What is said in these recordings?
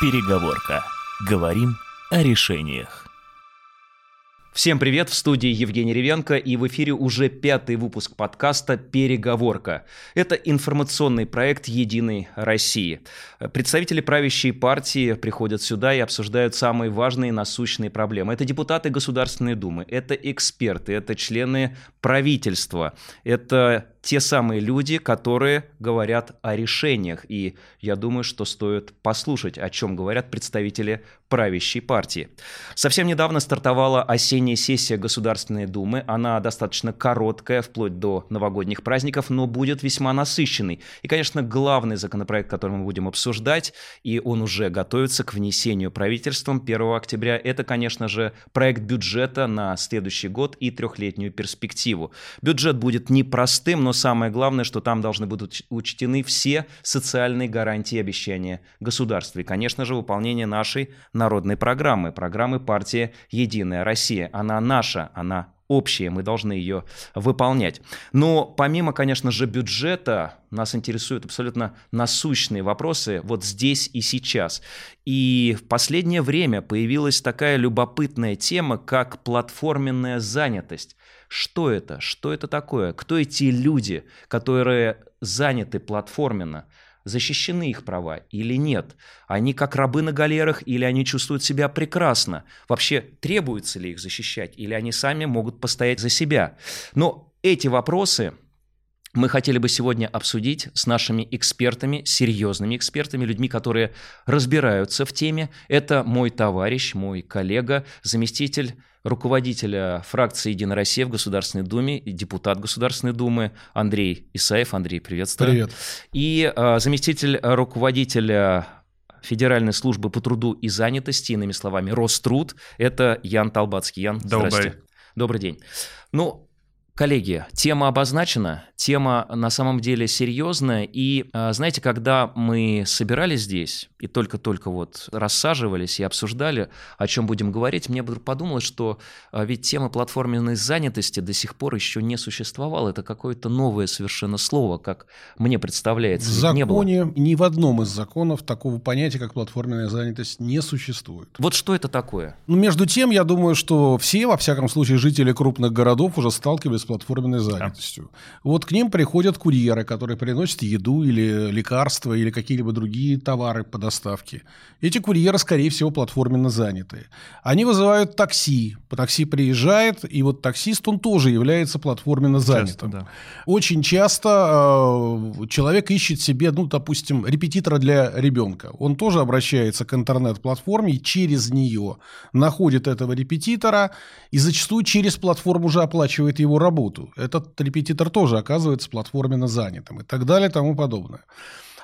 Переговорка. Говорим о решениях. Всем привет, в студии Евгений Ревенко, и в эфире уже пятый выпуск подкаста «Переговорка». Это информационный проект «Единой России». Представители правящей партии приходят сюда и обсуждают самые важные насущные проблемы. Это депутаты Государственной Думы, это эксперты, это члены правительства, это те самые люди, которые говорят о решениях. И я думаю, что стоит послушать, о чем говорят представители правящей партии. Совсем недавно стартовала осенняя сессия Государственной Думы. Она достаточно короткая, вплоть до новогодних праздников, но будет весьма насыщенной. И, конечно, главный законопроект, который мы будем обсуждать, и он уже готовится к внесению правительством 1 октября, это, конечно же, проект бюджета на следующий год и трехлетнюю перспективу. Бюджет будет непростым, но самое главное, что там должны будут учтены все социальные гарантии обещания государства. И, конечно же, выполнение нашей народной программы, программы партии «Единая Россия». Она наша, она общая, мы должны ее выполнять. Но помимо, конечно же, бюджета, нас интересуют абсолютно насущные вопросы вот здесь и сейчас. И в последнее время появилась такая любопытная тема, как платформенная занятость. Что это? Что это такое? Кто эти люди, которые заняты платформенно? защищены их права или нет? Они как рабы на галерах или они чувствуют себя прекрасно? Вообще требуется ли их защищать или они сами могут постоять за себя? Но эти вопросы мы хотели бы сегодня обсудить с нашими экспертами, серьезными экспертами, людьми, которые разбираются в теме. Это мой товарищ, мой коллега, заместитель руководителя фракции «Единая Россия» в Государственной Думе, депутат Государственной Думы Андрей Исаев. Андрей, приветствую. Привет. И э, заместитель руководителя Федеральной службы по труду и занятости, иными словами, Роструд, это Ян Толбацкий. Ян, Добрый. здрасте. Добрый день. Ну, Коллеги, тема обозначена, тема на самом деле серьезная, и а, знаете, когда мы собирались здесь и только-только вот рассаживались и обсуждали, о чем будем говорить, мне подумалось, что а, ведь тема платформенной занятости до сих пор еще не существовала, это какое-то новое совершенно слово, как мне представляется. В законе, ни в одном из законов такого понятия, как платформенная занятость, не существует. Вот что это такое? Ну, между тем, я думаю, что все, во всяком случае, жители крупных городов уже сталкивались платформенной занятостью. Да. Вот к ним приходят курьеры, которые приносят еду или лекарства, или какие-либо другие товары по доставке. Эти курьеры, скорее всего, платформенно заняты. Они вызывают такси. По такси приезжает, и вот таксист, он тоже является платформенно занятым. Часто, да. Очень часто э, человек ищет себе, ну, допустим, репетитора для ребенка. Он тоже обращается к интернет-платформе, и через нее находит этого репетитора, и зачастую через платформу уже оплачивает его работу работу. Этот репетитор тоже оказывается платформенно занятым и так далее и тому подобное.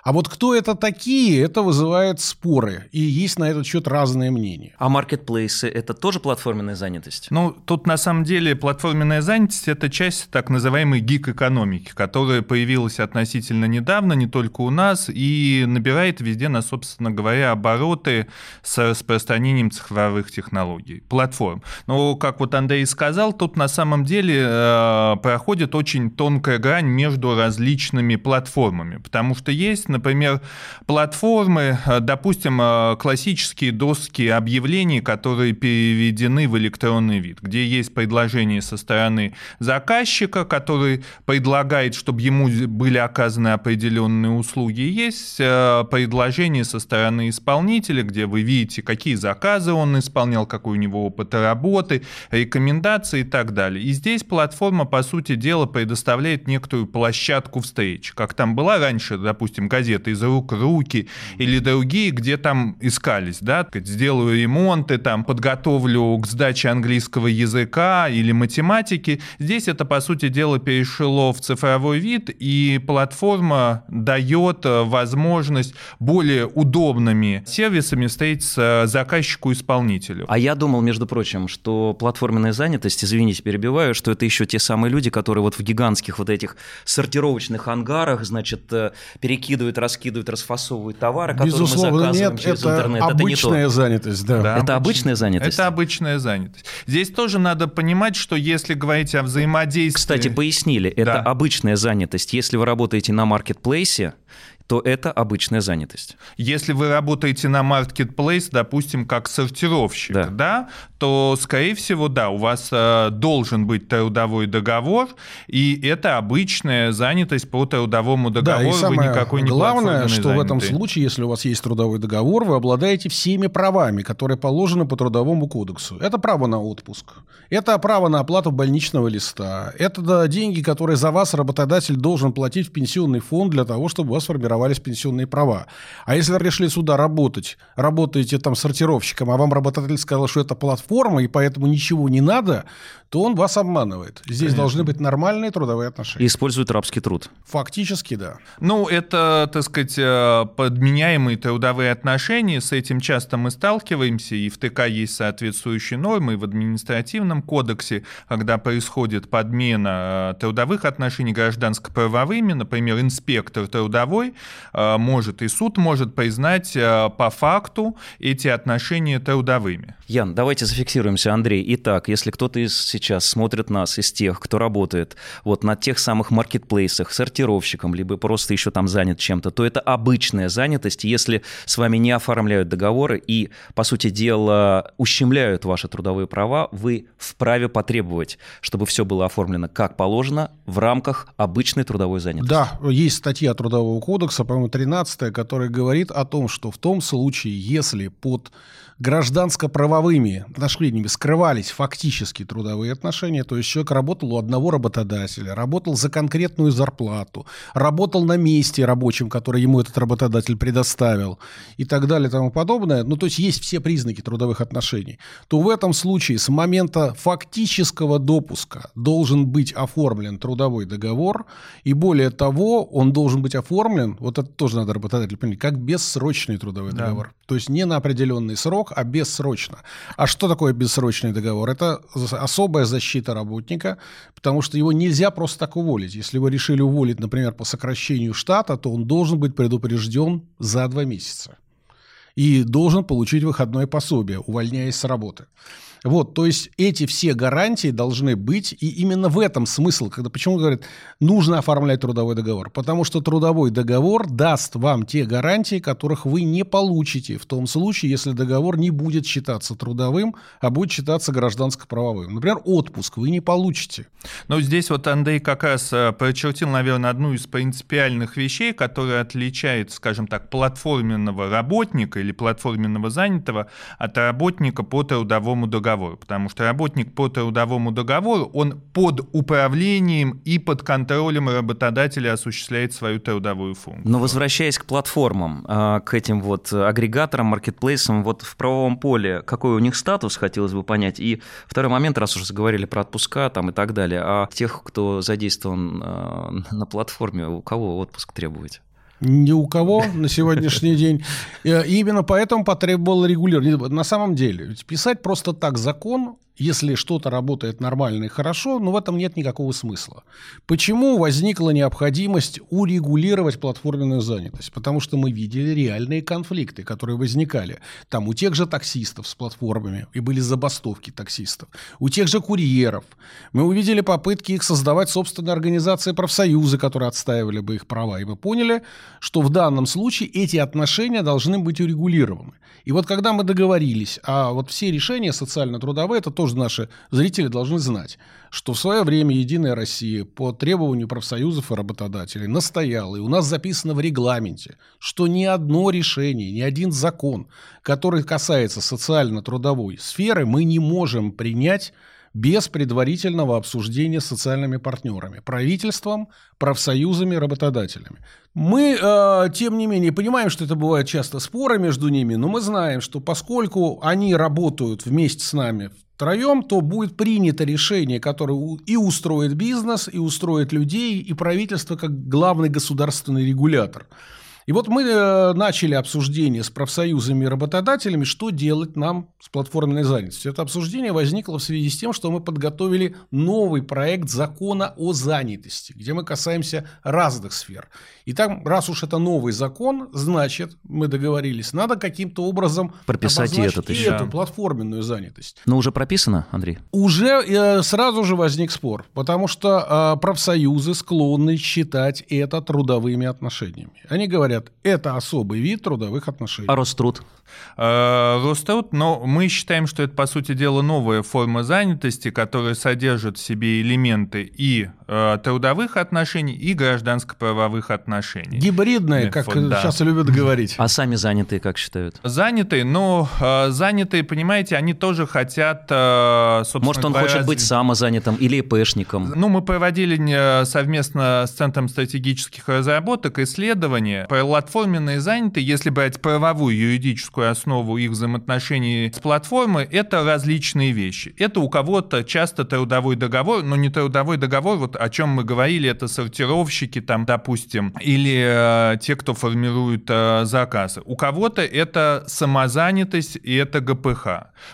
А вот кто это такие, это вызывает споры. И есть на этот счет разные мнения. А маркетплейсы – это тоже платформенная занятость? Ну, тут на самом деле платформенная занятость – это часть так называемой гик-экономики, которая появилась относительно недавно, не только у нас, и набирает везде, на, собственно говоря, обороты с распространением цифровых технологий, платформ. Но, как вот Андрей сказал, тут на самом деле э, проходит очень тонкая грань между различными платформами, потому что есть например, платформы, э, допустим, э, классические доски объявлений, которые переведены в электронный вид, где есть предложение со стороны заказчика, который предлагает, чтобы ему были оказаны определенные услуги, есть э, предложение со стороны исполнителя, где вы видите, какие заказы он исполнял, какой у него опыт работы, рекомендации и так далее. И здесь платформа, по сути дела, предоставляет некоторую площадку встреч. Как там была раньше, допустим, газета газеты из рук в руки или другие, где там искались, да, сделаю ремонты, там, подготовлю к сдаче английского языка или математики. Здесь это, по сути дела, перешло в цифровой вид, и платформа дает э, возможность более удобными сервисами встретиться заказчику-исполнителю. А я думал, между прочим, что платформенная занятость, извините, перебиваю, что это еще те самые люди, которые вот в гигантских вот этих сортировочных ангарах, значит, э, перекидывают раскидывают, раскидывают, расфасовывают товары, которые Безусловно, мы заказываем нет, через это интернет. Обычная это занятость, да. да. Это обычная занятость? Это обычная занятость. Здесь тоже надо понимать, что если говорить о взаимодействии... Кстати, пояснили, это да. обычная занятость. Если вы работаете на маркетплейсе, то это обычная занятость. Если вы работаете на marketplace, допустим, как сортировщик, да, да то, скорее всего, да, у вас э, должен быть трудовой договор, и это обычная занятость по трудовому договору. Да, и самое вы никакой не главное, что занятый. в этом случае, если у вас есть трудовой договор, вы обладаете всеми правами, которые положены по трудовому кодексу. Это право на отпуск, это право на оплату больничного листа, это да, деньги, которые за вас работодатель должен платить в пенсионный фонд для того, чтобы у вас формировались пенсионные права. А если пришли сюда работать, работаете там сортировщиком, а вам работодатель сказал, что это платформа, и поэтому ничего не надо, то он вас обманывает. Здесь Конечно. должны быть нормальные трудовые отношения. И использует рабский труд. Фактически, да. Ну, это, так сказать, э, подменяемые трудовые отношения. С этим часто мы сталкиваемся, и в ТК есть соответствующие нормы, и в административном кодексе, когда происходит подмена э, трудовых отношений гражданско-правовыми, например, инспектор трудовой э, может, и суд может признать по факту эти отношения трудовыми. Ян, давайте зафиксируемся, Андрей. Итак, если кто-то из сейчас смотрит нас, из тех, кто работает вот на тех самых маркетплейсах, сортировщиком, либо просто еще там занят чем-то, то это обычная занятость. Если с вами не оформляют договоры и, по сути дела, ущемляют ваши трудовые права, вы вправе потребовать, чтобы все было оформлено как положено в рамках обычной трудовой занятости. Да, есть статья Трудового кодекса, по-моему, 13 которая говорит о том, что в том случае, если под гражданско-правовыми отношениями скрывались фактически трудовые отношения, то есть человек работал у одного работодателя, работал за конкретную зарплату, работал на месте рабочем, который ему этот работодатель предоставил и так далее и тому подобное, ну то есть есть все признаки трудовых отношений, то в этом случае с момента фактического допуска должен быть оформлен трудовой договор, и более того, он должен быть оформлен, вот это тоже надо работодателю понять, как бессрочный трудовой да. договор, то есть не на определенный срок, а бессрочно. А что такое бессрочный договор? Это особая защита работника, потому что его нельзя просто так уволить. Если вы решили уволить, например, по сокращению штата, то он должен быть предупрежден за два месяца и должен получить выходное пособие, увольняясь с работы. Вот, то есть эти все гарантии должны быть, и именно в этом смысл, когда почему говорят, нужно оформлять трудовой договор, потому что трудовой договор даст вам те гарантии, которых вы не получите в том случае, если договор не будет считаться трудовым, а будет считаться гражданско-правовым. Например, отпуск вы не получите. Но здесь вот Андрей как раз э, прочертил, наверное, одну из принципиальных вещей, которая отличает, скажем так, платформенного работника или платформенного занятого от работника по трудовому договору договору, потому что работник по трудовому договору, он под управлением и под контролем работодателя осуществляет свою трудовую функцию. Но возвращаясь к платформам, а, к этим вот агрегаторам, маркетплейсам, вот в правовом поле, какой у них статус, хотелось бы понять. И второй момент, раз уже заговорили про отпуска там и так далее, а тех, кто задействован а, на платформе, у кого отпуск требовать? Ни у кого на сегодняшний день. И именно поэтому потребовал регулирования. На самом деле, писать просто так закон если что-то работает нормально и хорошо, но в этом нет никакого смысла. Почему возникла необходимость урегулировать платформенную занятость? Потому что мы видели реальные конфликты, которые возникали. Там у тех же таксистов с платформами, и были забастовки таксистов, у тех же курьеров. Мы увидели попытки их создавать собственные организации профсоюзы, которые отстаивали бы их права. И мы поняли, что в данном случае эти отношения должны быть урегулированы. И вот когда мы договорились, а вот все решения социально-трудовые, это тоже наши зрители должны знать, что в свое время «Единая Россия» по требованию профсоюзов и работодателей настояла, и у нас записано в регламенте, что ни одно решение, ни один закон, который касается социально-трудовой сферы, мы не можем принять без предварительного обсуждения с социальными партнерами, правительством, профсоюзами, работодателями. Мы, э, тем не менее, понимаем, что это бывают часто споры между ними, но мы знаем, что поскольку они работают вместе с нами втроем, то будет принято решение, которое и устроит бизнес, и устроит людей, и правительство как главный государственный регулятор. И вот мы э, начали обсуждение с профсоюзами и работодателями, что делать нам с платформенной занятостью. Это обсуждение возникло в связи с тем, что мы подготовили новый проект закона о занятости, где мы касаемся разных сфер. И там, раз уж это новый закон, значит, мы договорились, надо каким-то образом прописать и этот еще. эту платформенную занятость. Но уже прописано, Андрей? Уже э, сразу же возник спор, потому что э, профсоюзы склонны считать это трудовыми отношениями. Они говорят, это особый вид трудовых отношений. А Роструд? Э, Роструд, но мы считаем, что это, по сути дела, новая форма занятости, которая содержит в себе элементы и э, трудовых отношений, и гражданско-правовых отношений. Гибридная, как Да. сейчас любят говорить. А сами занятые как считают? Занятые, но э, занятые, понимаете, они тоже хотят, э, собственно Может, он говоря, хочет быть самозанятым или ИПшником? Ну, мы проводили э, совместно с Центром стратегических разработок исследования. Платформенные занятые, если брать правовую юридическую основу их взаимоотношений с платформой, это различные вещи. Это у кого-то часто трудовой договор, но не трудовой договор, вот о чем мы говорили, это сортировщики там, допустим, или э, те, кто формирует э, заказы. У кого-то это самозанятость и это ГПХ.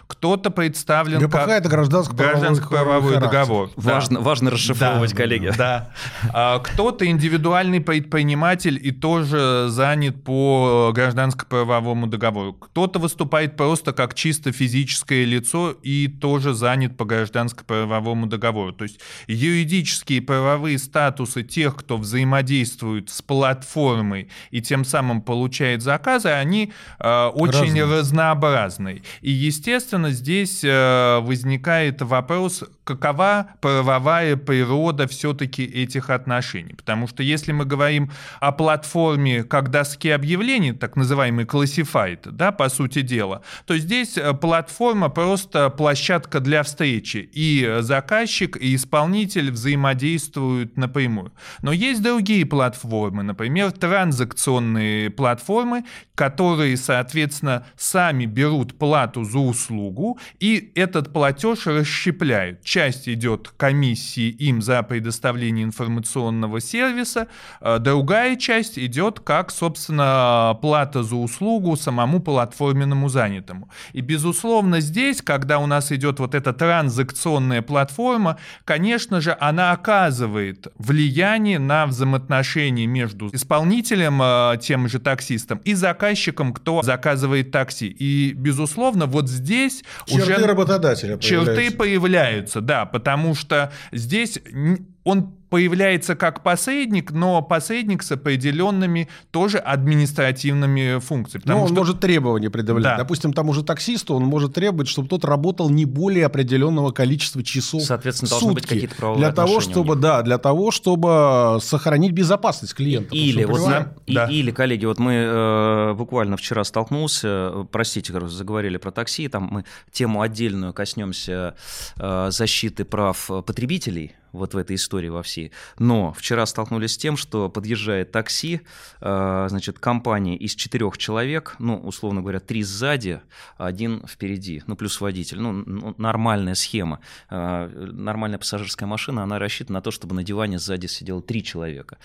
Кто-то представлен ГПХ как... это гражданско-правовой гражданско-правовой договор. Да. Важно, важно расшифровывать, Да, коллеги. Да. А, Кто-то индивидуальный предприниматель и тоже занят по гражданско-правовому договору. Кто-то выступает просто как чисто физическое лицо и тоже занят по гражданско-правовому договору. То есть юридические правовые статусы тех, кто взаимодействует с платформой и тем самым получает заказы, они э, очень Разные. разнообразные. И, естественно, здесь э, возникает вопрос, какова правовая природа все-таки этих отношений. Потому что если мы говорим о платформе как доске объявлений, так называемый classified, да, по сути дела, то здесь э, платформа просто площадка для встречи. И заказчик, и исполнитель взаимодействуют напрямую. Но есть другие платформы, например, транзакционные платформы, которые, соответственно, сами берут плату за услугу, и этот платеж расщепляют. Часть идет комиссии им за предоставление информационного сервиса, а другая часть идет как, собственно, плата за услугу самому платформенному занятому. И, безусловно, здесь, когда у нас идет вот эта транзакционная платформа, конечно же, она оказывает влияние на взаимоотношения между исполнителем, э, тем же таксистом, и заказчиком, кто заказывает такси. И, безусловно, вот здесь Черты уже работодателя черты появляются. Да, потому что здесь он появляется как посредник, но посредник с определенными тоже административными функциями. Ну, Потому он что может требования предъявлять. Да. Допустим, тому же таксисту он может требовать, чтобы тот работал не более определенного количества часов Соответственно, в должны быть какие-то правовые Для того, чтобы, да, для того, чтобы сохранить безопасность клиента. Или, вот, и- Да. или, коллеги, вот мы э, буквально вчера столкнулся, простите, говорю, заговорили про такси, там мы тему отдельную коснемся э, защиты прав потребителей вот в этой истории во всей. Но вчера столкнулись с тем, что подъезжает такси, э, значит, компания из четырех человек, ну, условно говоря, три сзади, один впереди, ну, плюс водитель. Ну, н- нормальная схема. Э, Нормальная пассажирская машина, она рассчитана на то, чтобы на диване сзади сидело три человека.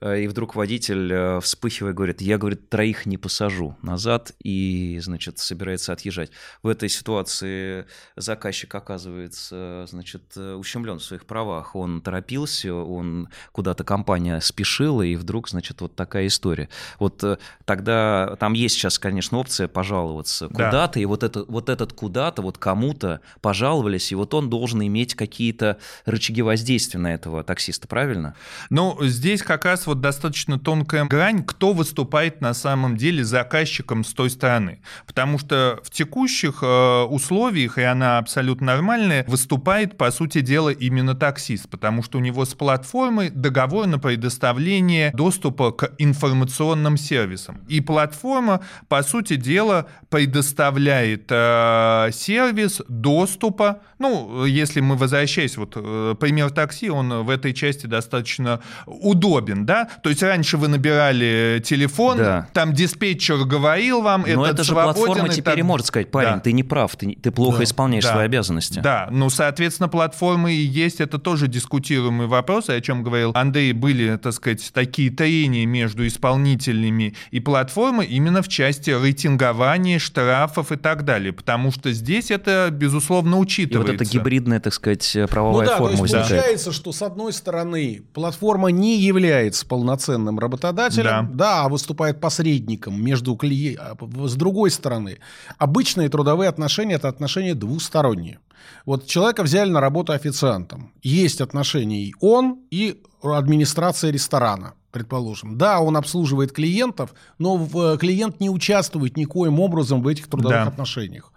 Э, И вдруг водитель, вспыхивая, говорит, я, говорит, троих не посажу назад, и, значит, собирается отъезжать. В этой ситуации заказчик оказывается, значит, ущемлен в своих правах. Он торопился, он куда-то компания спешила, и вдруг, значит, вот такая история. Вот э, тогда там есть сейчас, конечно, опция пожаловаться Да. куда-то, и вот, это, вот этот куда-то, вот кому-то пожаловались, и вот он должен иметь какие-то рычаги воздействия на этого таксиста, правильно? Ну, здесь как раз вот достаточно тонкая грань, кто выступает на самом деле заказчиком с той стороны. Потому что в текущих э, условиях, и она абсолютно нормальная, выступает, по сути дела, именно таксист, потому что у него с платформой договор на предоставление доступа к информационным сервисам. И платформа, по сути дела, предоставляет э, сервис доступа, ну, если мы возвращаясь, вот э, пример такси, он в этой части достаточно удобен, да? То есть раньше вы набирали телефон, Да. там диспетчер говорил вам, Но этот это же платформа теперь так- и может сказать, парень, Да. ты не прав, ты, ты плохо Да. исполняешь Да. свои обязанности. Да, ну, соответственно, платформы и есть, это тоже дискутируемый вопрос, вопросы, о чем говорил Андрей, были, так сказать, такие трения между исполнителями и платформой именно в части рейтингования, штрафов и так далее, потому что здесь это, безусловно, учитывается. И вот эта гибридная, так сказать, правовая ну да, форма то есть возникает. получается, что с одной стороны платформа не является полноценным работодателем, да, а выступает посредником между клиентом. С другой стороны, обычные трудовые отношения – это отношения двусторонние. Вот человека взяли на работу официантом. Есть отношения и он, и администрация ресторана предположим. Да, он обслуживает клиентов, но в, клиент не участвует никоим образом в этих трудовых да. отношениях.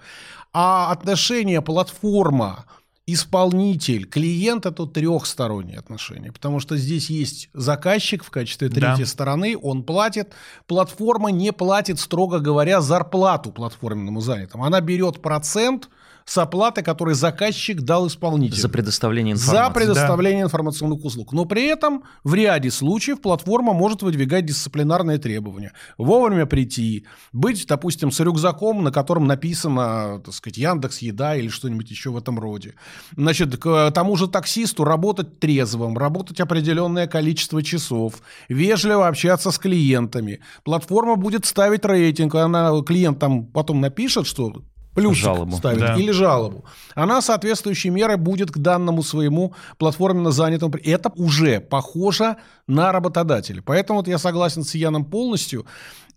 А отношения платформа исполнитель, клиент это трехсторонние отношения, потому что здесь есть заказчик в качестве третьей да. стороны, он платит, платформа не платит, строго говоря, зарплату платформенному занятому, она берет процент с оплаты, который заказчик дал исполнителю. За предоставление информации. За предоставление да. информационных услуг. Но при этом в ряде случаев платформа может выдвигать дисциплинарные требования. Вовремя прийти, быть, допустим, с рюкзаком, на котором написано, так сказать, Яндекс Еда или что-нибудь еще в этом роде. Значит, к тому же таксисту работать трезвым, работать определенное количество часов, вежливо общаться с клиентами. Платформа будет ставить рейтинг, она клиент там потом напишет, что плюс жалобу. ставит да. или жалобу, она соответствующей мерой будет к данному своему платформенно занятому. Это уже похоже на работодателя. Поэтому вот я согласен с Яном полностью.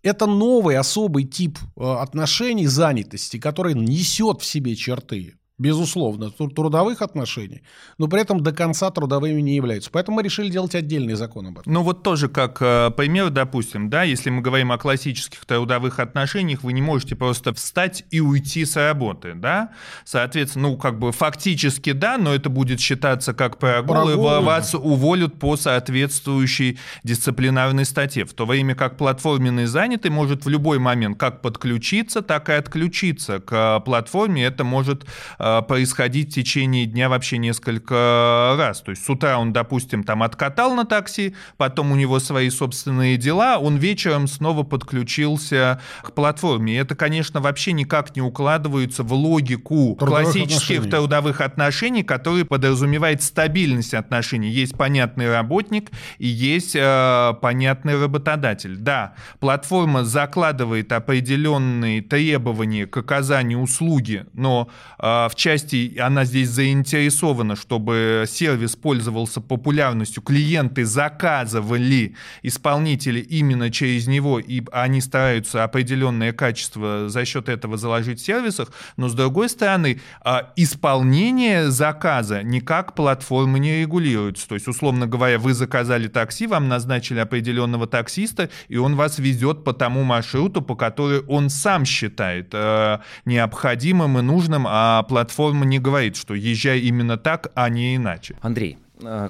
Это новый особый тип э, отношений занятости, который несет в себе черты безусловно, трудовых отношений, но при этом до конца трудовыми не являются. Поэтому мы решили делать отдельный закон об этом. Ну вот тоже как э, пример, допустим, да, если мы говорим о классических трудовых отношениях, вы не можете просто встать и уйти с работы, да, соответственно, ну как бы фактически да, но это будет считаться как прогул, прогул. и вас уволят по соответствующей дисциплинарной статье, в то время как платформенный занятый может в любой момент как подключиться, так и отключиться к платформе, это может э, Э, происходить в течение дня вообще несколько раз. То есть с утра он, допустим, там откатал на такси, потом у него свои собственные дела, он вечером снова подключился к платформе. И это, конечно, вообще никак не укладывается в логику трудовых классических отношений. трудовых отношений, которые подразумевает стабильность отношений. Есть понятный работник и есть э, понятный работодатель. Да, платформа закладывает определенные требования к оказанию услуги, но э, части она здесь заинтересована, чтобы сервис пользовался популярностью, клиенты заказывали исполнители именно через него, и они стараются определенное качество за счет этого заложить в сервисах, но с другой стороны, а, исполнение заказа никак платформы не регулируется. То есть, условно говоря, вы заказали такси, вам назначили определенного таксиста, и он вас везет по тому маршруту, по которому он сам считает э, необходимым и нужным, а платформа платформа не говорит, что езжай именно так, а не иначе. Андрей,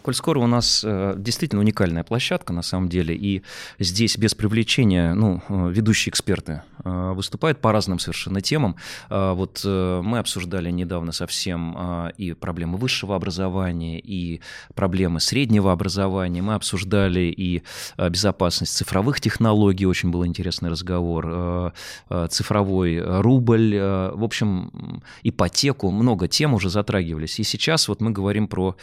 коль скоро у нас э, действительно уникальная площадка, на самом деле, и здесь без привлечения, ну, э, ведущие эксперты выступают по разным совершенно темам. Вот мы обсуждали недавно совсем и проблемы высшего образования, и проблемы среднего образования. Мы обсуждали и безопасность цифровых технологий, очень был интересный разговор, цифровой рубль, в общем, ипотеку, много тем уже затрагивались. И сейчас вот мы говорим про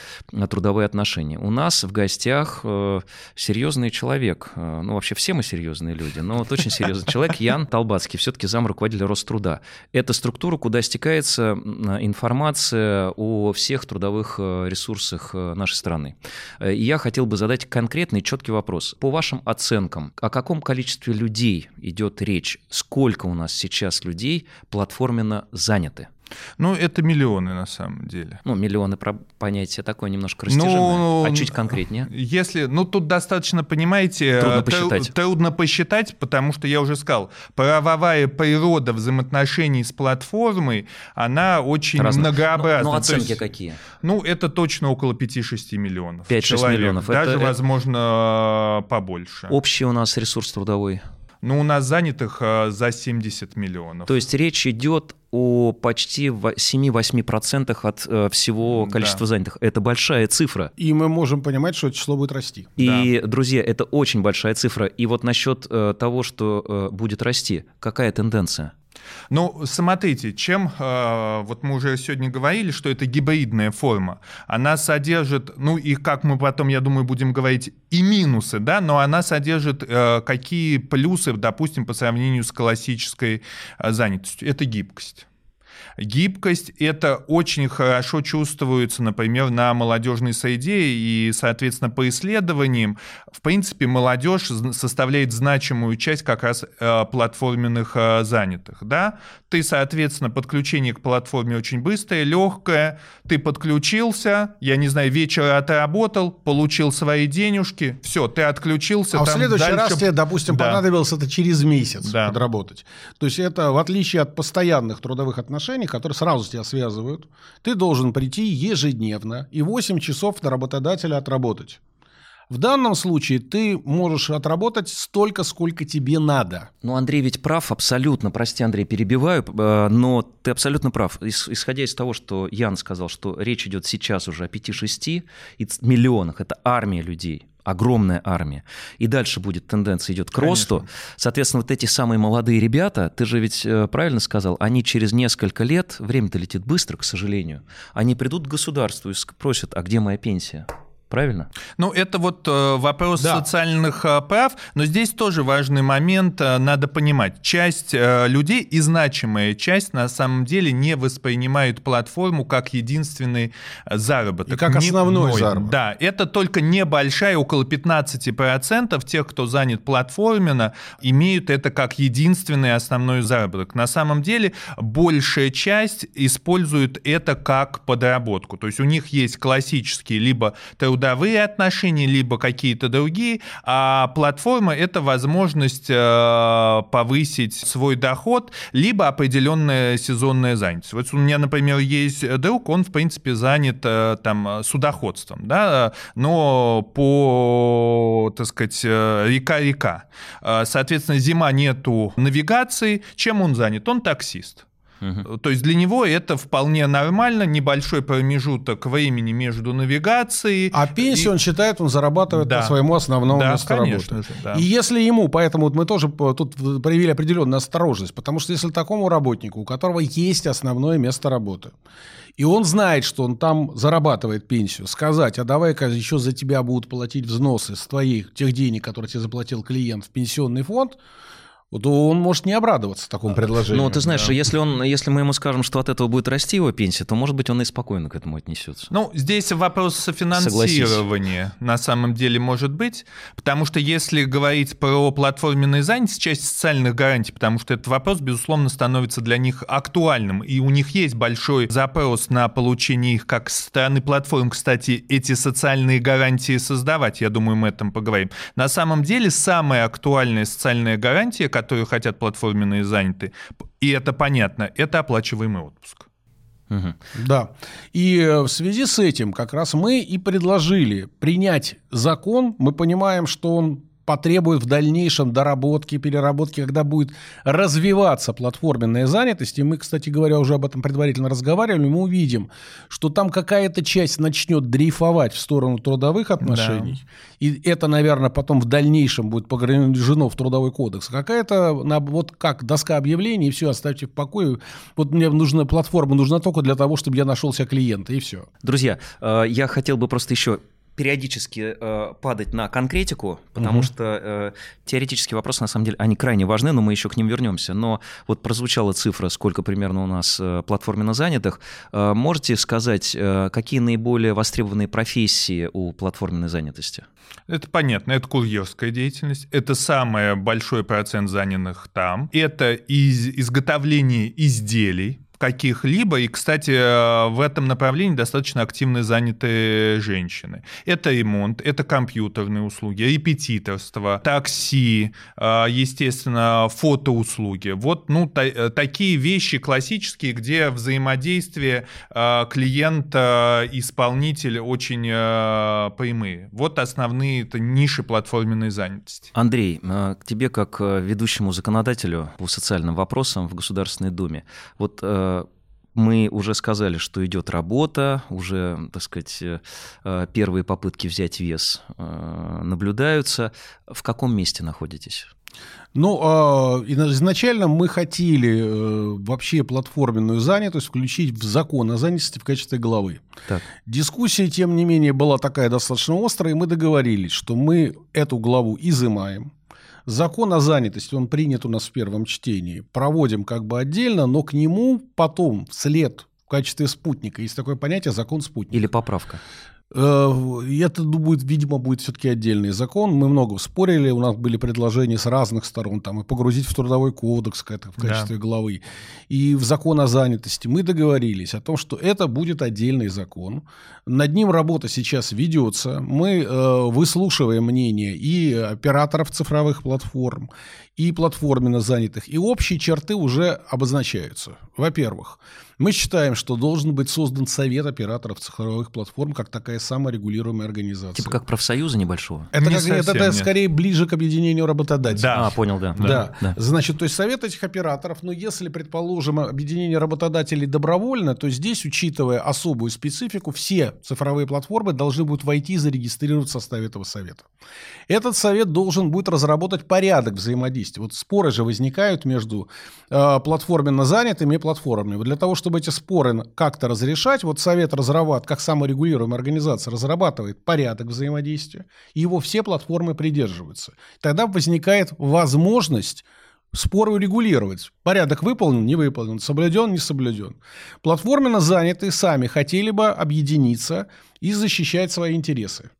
трудовые трудовые отношения. У нас в гостях э, серьезный человек. Э, ну, вообще все мы серьезные люди, но вот очень серьезный человек Ян Толбацкий, все-таки зам руководителя Роструда. Это структура, куда стекается информация о всех трудовых э, ресурсах нашей страны. И я хотел бы задать конкретный, четкий вопрос. По вашим оценкам, о каком количестве людей идет речь? Сколько у нас сейчас людей платформенно заняты? Ну, это миллионы на самом деле. Ну, миллионы про понятие такое немножко растяжимое. Ну, а чуть конкретнее? Если, ну, тут достаточно, понимаете, трудно посчитать. трудно посчитать, потому что я уже сказал, правовая природа взаимоотношений с платформой, она очень Разно. многообразна. Ну, ну оценки есть, какие? Ну, это точно около 5-6 миллионов. 5-6 миллионов. Даже, это, возможно, побольше. Общий у нас ресурс трудовой? Ну, у нас занятых э, за 70 миллионов. То есть речь идет о почти 7-8% от э, всего количества да. занятых. Это большая цифра. И мы можем понимать, что это число будет расти. И, да. друзья, это очень большая цифра. И вот насчет э, того, что будет расти, какая тенденция? Ну, смотрите, чем, э, вот мы уже сегодня говорили, что это гибридная форма. Она содержит, ну и как мы потом, я думаю, будем говорить, и минусы, да, но она содержит э, какие плюсы, допустим, по сравнению с классической э, занятостью. Это гибкость. Гибкость — это очень хорошо чувствуется, например, на молодежной среде, и, соответственно, по исследованиям, в принципе, молодежь составляет значимую часть как раз э, платформенных э, занятых, да? Ты, соответственно, подключение к платформе очень быстрое, легкое, ты подключился, я не знаю, вечер отработал, получил свои денежки, все, ты отключился. А в следующий дальше... раз тебе, допустим, да. понадобилось это через месяц да. подработать. То есть это, в отличие от постоянных трудовых отношений, которые сразу тебя связывают, ты должен прийти ежедневно и 8 часов на работодателя отработать. В данном случае ты можешь отработать столько, сколько тебе надо. Ну, Андрей ведь прав абсолютно. Прости, Андрей, перебиваю, э, но ты абсолютно прав. Исходя из того, что Ян сказал, что речь идет сейчас уже о 5-6 миллионах, это армия людей огромная армия. И дальше будет тенденция идет к Конечно. росту. Соответственно, вот эти самые молодые ребята, ты же ведь э, правильно сказал, они через несколько лет, время-то летит быстро, к сожалению, они придут к государству и спросят, а где моя пенсия? Правильно? Ну, это вот э, вопрос да. социальных э, прав, но здесь тоже важный момент, э, надо понимать. Часть людей и значимая часть на самом деле не воспринимают платформу как единственный заработок. И как основной не, заработок. Да, это только небольшая, около 15% тех, кто занят платформенно, имеют это как единственный основной заработок. На самом деле большая часть использует это как подработку. То есть у них есть классические либо труд трудовые отношения, либо какие-то другие, а платформа – это возможность э, повысить свой доход, либо определенная сезонная занятость. Вот у меня, например, есть друг, он, в принципе, занят э, там судоходством, да, но по, так сказать, э, река-река. Соответственно, зима нету навигации. Чем он занят? Он таксист. Угу. То есть для него это вполне нормально, небольшой промежуток времени между навигацией. А пенсию и... он считает, он зарабатывает да. по своему основному да, месту конечно работы. Же, да. И если ему, поэтому вот мы тоже тут проявили определенную осторожность, потому что если такому работнику, у которого есть основное место работы, и он знает, что он там зарабатывает пенсию, сказать, а давай-ка еще за тебя будут платить взносы с твоих тех денег, которые тебе заплатил клиент в пенсионный фонд, то он может не обрадоваться такому предложению. Ну, ты знаешь, да. если, он, если мы ему скажем, что от этого будет расти его пенсия, то, может быть, он и спокойно к этому отнесется. Ну, здесь вопрос софинансирования на самом деле может быть, потому что если говорить про платформенные занятости, часть социальных гарантий, потому что этот вопрос, безусловно, становится для них актуальным, и у них есть большой запрос на получение их как со стороны платформ, кстати, эти социальные гарантии создавать, я думаю, мы об этом поговорим. На самом деле, самая актуальная социальная гарантия, которые хотят платформенные заняты, и это понятно, это оплачиваемый отпуск. Угу. Да. И э, в связи с этим как раз мы и предложили принять закон. Мы понимаем, что он потребует в дальнейшем доработки, переработки, когда будет развиваться платформенная занятость. И мы, кстати говоря, уже об этом предварительно разговаривали, мы увидим, что там какая-то часть начнет дрейфовать в сторону трудовых отношений. Да. И это, наверное, потом в дальнейшем будет погружено в трудовой кодекс. Какая-то, вот как доска объявлений, и все, оставьте в покое. Вот мне нужна платформа, нужна только для того, чтобы я нашел себе клиента, и все. Друзья, э, я хотел бы просто еще периодически э, падать на конкретику, потому угу. что э, теоретические вопросы, на самом деле, они крайне важны, но мы еще к ним вернемся. Но вот прозвучала цифра, сколько примерно у нас э, платформенно занятых. Э, можете сказать, э, какие наиболее востребованные профессии у платформенной занятости? Это понятно, это курьерская деятельность, это самый большой процент занятых там, это из изготовление изделий, каких-либо. И, кстати, э, в этом направлении достаточно активно заняты женщины. Это ремонт, это компьютерные услуги, репетиторство, такси, э, естественно, фотоуслуги. Вот ну, та- такие вещи классические, где взаимодействие э, клиента-исполнитель очень прямые. Вот основные это ниши платформенной занятости. Андрей, к тебе как ведущему законодателю по социальным вопросам в Государственной Думе. Вот Мы уже сказали, что идет работа, уже, так сказать, э, первые попытки взять вес э, наблюдаются. В каком месте находитесь? Ну, а, изначально мы хотели э, вообще платформенную занятость включить в закон о занятости в качестве главы. Так. Дискуссия, тем не менее, была такая достаточно острая, и мы договорились, что мы эту главу изымаем. Закон о занятости, он принят у нас в первом чтении. Проводим как бы отдельно, но к нему потом вслед в качестве спутника. Есть такое понятие закон спутника. Или поправка. Э, это будет, видимо, будет все-таки отдельный закон. Мы много спорили, у нас были предложения с разных сторон, там, и погрузить в трудовой кодекс в качестве да. главы, и в закон о занятости. Мы договорились о том, что это будет отдельный закон. Над ним работа сейчас ведется. Мы э, выслушиваем мнение и операторов цифровых платформ, и платформенно занятых, и общие черты уже обозначаются. Во-первых, мы считаем, что должен быть создан совет операторов цифровых платформ как такая саморегулируемая организация. Типа как профсоюза небольшого? Это, не как, это, это скорее ближе к объединению работодателей. Да, а, понял, да. Да. да. да. Значит, то есть совет этих операторов, ну если, предположим, объединение работодателей добровольно, то здесь, учитывая особую специфику, все цифровые платформы должны будут войти и зарегистрировать в составе этого совета. Этот совет должен будет разработать порядок взаимодействия. Вот споры же возникают между э, платформенно занятыми и платформами. Для того, чтобы эти споры как-то разрешать, вот Совет разрабатывает, как саморегулируемая организация, разрабатывает порядок взаимодействия, и его все платформы придерживаются. Тогда возникает возможность споры урегулировать. Порядок выполнен, не выполнен, соблюден, не соблюден. Платформенно занятые сами хотели бы объединиться и защищать свои интересы.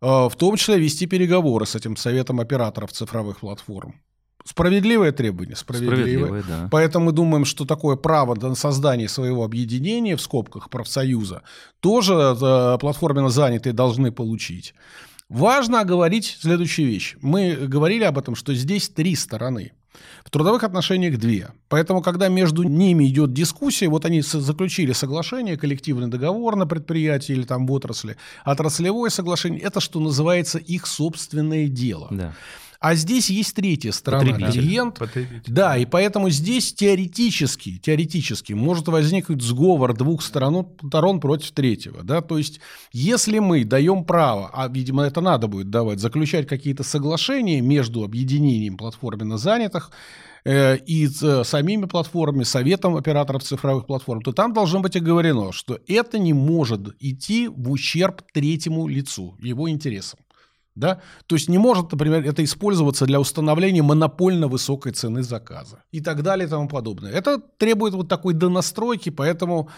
Э, в том числе вести переговоры с этим советом операторов цифровых платформ. Справедливое требование? Справедливое. Справедливое да. Поэтому мы думаем, что такое право на создание своего объединения, в скобках профсоюза, тоже э, платформенно занятые должны получить. Важно оговорить следующую вещь. Мы говорили об этом, что здесь три стороны. В трудовых отношениях две. Поэтому, когда между ними идет дискуссия, вот они заключили соглашение, коллективный договор на предприятии или там в отрасли, отраслевое соглашение, это, что называется, их собственное дело. Да. А здесь есть третья сторона, Потребитель. клиент. Потребитель. Да, и поэтому здесь теоретически, теоретически может возникнуть сговор двух сторон, сторон против третьего. Да? То есть, если мы даем право, а, видимо, это надо будет давать, заключать какие-то соглашения между объединением платформенно занятых, э, и с самими платформами, советом операторов цифровых платформ, то там должно быть оговорено, что это не может идти в ущерб третьему лицу, его интересам. Да? То есть не может, например, это использоваться для установления монопольно высокой цены заказа и так далее и тому подобное. Это требует вот такой донастройки, поэтому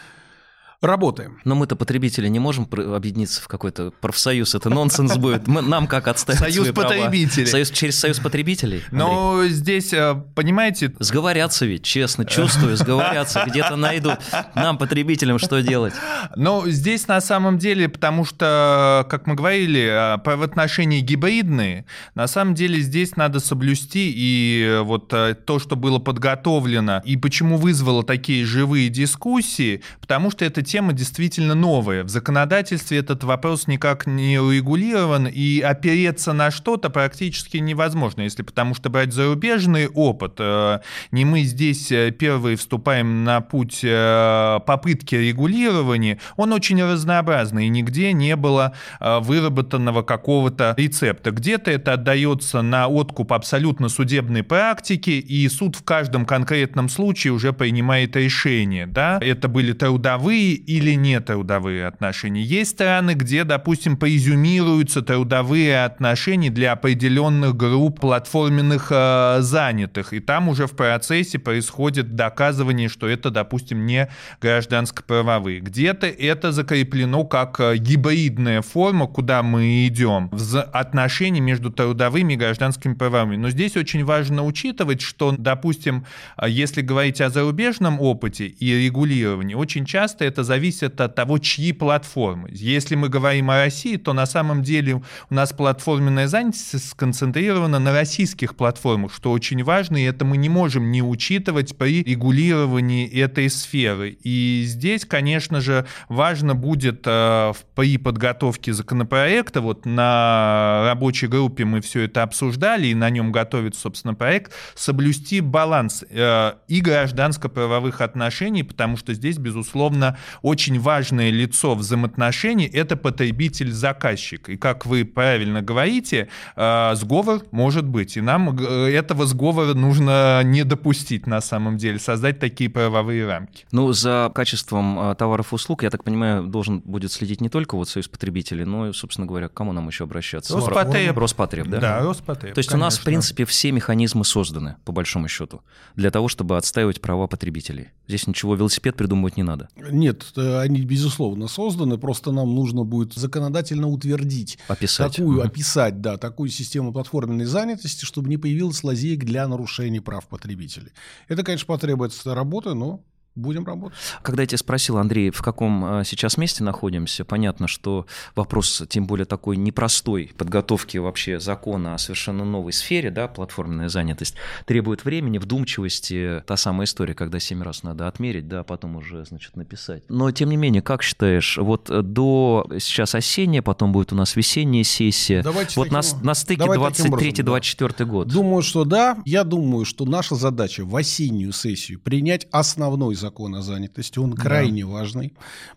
Работаем. Но мы-то потребители не можем объединиться в какой-то профсоюз, это нонсенс будет. Мы, нам как отставить Союз потребителей. Союз, через союз потребителей? Но здесь, э, понимаете... Сговорятся ведь, честно, чувствую, сговорятся, где-то найдут. Нам, потребителям, что делать? Но здесь на самом деле, потому что, как мы говорили, э, в отношении гибридные, на самом деле здесь надо соблюсти и вот э, то, что было подготовлено, и почему вызвало такие живые дискуссии, потому что это тема действительно новая. В законодательстве этот вопрос никак не урегулирован, и опереться на что-то практически невозможно, если потому что брать зарубежный опыт. Э, не мы здесь э, первые вступаем на путь э, попытки регулирования, он очень разнообразный, и нигде не было выработанного какого-то рецепта. Где-то это отдается на откуп абсолютно судебной практики, и суд в каждом конкретном случае уже принимает решение. Да? Это были трудовые или не трудовые отношения. Есть страны, где, допустим, поизюмируются трудовые отношения для определенных групп платформенных э, занятых, и там уже в процессе происходит доказывание, что это, допустим, не гражданско-правовые. Где-то это закреплено как э, гибридная форма, куда мы идем, в отношении между трудовыми и гражданскими правами. Но здесь очень важно учитывать, что, допустим, э, если говорить о зарубежном опыте и регулировании, очень часто это зависит от того, чьи платформы. Если мы говорим о России, то на самом деле у нас платформенная занятость сконцентрирована на российских платформах, что очень важно, и это мы не можем не учитывать при регулировании этой сферы. И здесь, конечно же, важно будет э, при подготовке законопроекта, вот на рабочей группе мы все это обсуждали, и на нем готовит, собственно, проект, соблюсти баланс э, и гражданско-правовых отношений, потому что здесь, безусловно, очень важное лицо взаимоотношений – это потребитель-заказчик. И, как вы правильно говорите, э, сговор может быть, и нам этого сговора нужно не допустить на самом деле, создать такие правовые рамки. Ну, за качеством товаров и услуг, я так понимаю, должен будет следить не только вот Союз потребителей, но и, собственно говоря, к кому нам еще обращаться? Роспотреб. Роспотреб, да? Да, Роспотреб. То есть конечно. у нас, в принципе, все механизмы созданы, по большому счету, для того, чтобы отстаивать права потребителей. Здесь ничего велосипед придумывать не надо. Нет, э, они, безусловно, созданы, просто нам нужно будет законодательно утвердить. Описать. Такую, угу. описать, да, такую систему платформенной занятости, чтобы не появилось лазеек для нарушений прав потребителей. Это, конечно, потребуется работы, но будем работать. Когда я тебя спросил, Андрей, в каком а, сейчас месте находимся, понятно, что вопрос, тем более такой непростой подготовки вообще закона о совершенно новой сфере, да, платформенная занятость, требует времени, вдумчивости, та самая история, когда семь раз надо отмерить, да, а потом уже, значит, написать. Но, тем не менее, как считаешь, вот до сейчас осенняя, потом будет у нас весенняя сессия, Давайте вот таким, на, на стыке 23-24 да. год. Думаю, что да. Я думаю, что наша задача в осеннюю сессию принять основной закон закон о занятости, он крайне да. важный,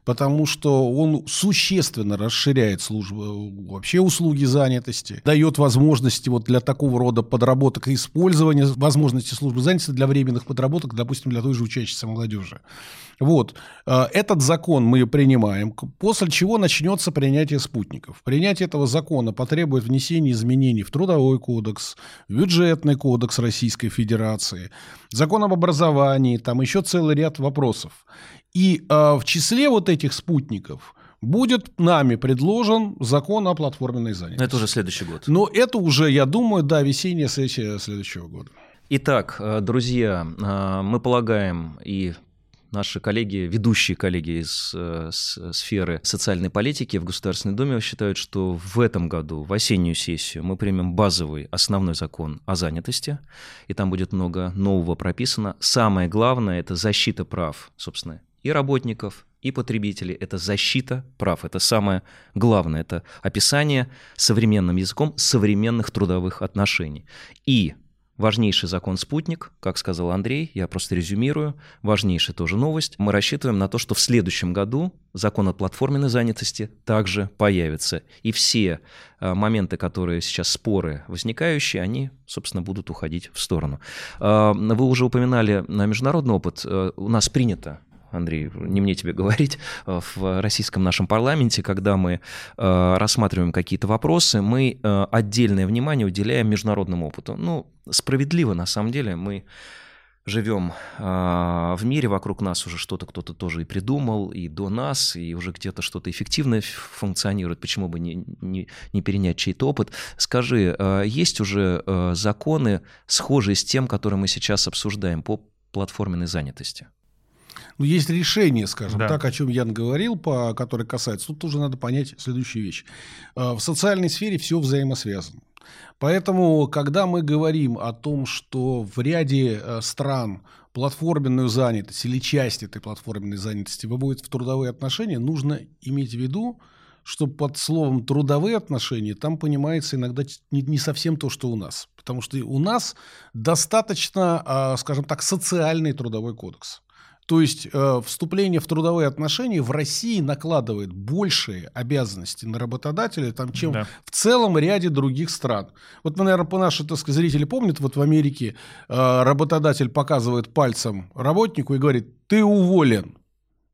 потому что он существенно расширяет службу, вообще услуги занятости, дает возможности вот для такого рода подработок и использования возможности службы занятости для временных подработок, допустим, для той же учащейся молодежи. Вот. Э, этот закон мы принимаем, после чего начнется принятие спутников. Принятие этого закона потребует внесения изменений в Трудовой кодекс, в Бюджетный кодекс Российской Федерации, закон об образовании, там еще целый ряд вопросов. И э, в числе вот этих спутников будет нами предложен закон о платформенной занятости. Это уже следующий год. Но это уже, я думаю, да, весенняя сессия следующего года. Итак, э, друзья, мы полагаем и наши коллеги, ведущие коллеги из э, сферы социальной политики в Государственной Думе считают, что в этом году, в осеннюю сессию, мы примем базовый основной закон о занятости, и там будет много нового прописано. Самое главное – это защита прав, собственно, и работников, и потребителей. Это защита прав. Это самое главное. Это описание современным языком современных трудовых отношений. И Важнейший закон «Спутник», как сказал Андрей, я просто резюмирую, важнейшая тоже новость. Мы рассчитываем на то, что в следующем году закон о платформенной занятости также появится. И все э, моменты, которые сейчас споры возникающие, они, собственно, будут уходить в сторону. Э, вы уже упоминали на международный опыт. Э, у нас принято Андрей, не мне тебе говорить, э, в российском нашем парламенте, когда мы э, рассматриваем какие-то вопросы, мы э, отдельное внимание уделяем международному опыту. Ну, справедливо, на самом деле, мы живем в мире, вокруг нас уже что-то кто-то тоже и придумал, и до нас, и уже где-то что-то эффективно функционирует, почему бы не, не, не перенять чей-то опыт. Скажи, есть уже законы, схожие с тем, которые мы сейчас обсуждаем по платформенной занятости? Ну, есть решение, скажем да. так, о чем Ян говорил, по, которое касается. Тут тоже надо понять следующую вещь. А, в социальной сфере все взаимосвязано. Поэтому, когда мы говорим о том, что в ряде э, стран платформенную занятость или часть этой платформенной занятости выводит в трудовые отношения, нужно иметь в виду, что под словом трудовые отношения там понимается иногда не, не совсем то, что у нас. Потому что у нас достаточно, а, скажем так, социальный трудовой кодекс. То есть э, вступление в трудовые отношения в России накладывает большие обязанности на работодателя, там, чем да. в целом ряде других стран. Вот, наверное, по наши так сказать, зрители помнят, вот в Америке э, работодатель показывает пальцем работнику и говорит, ты уволен.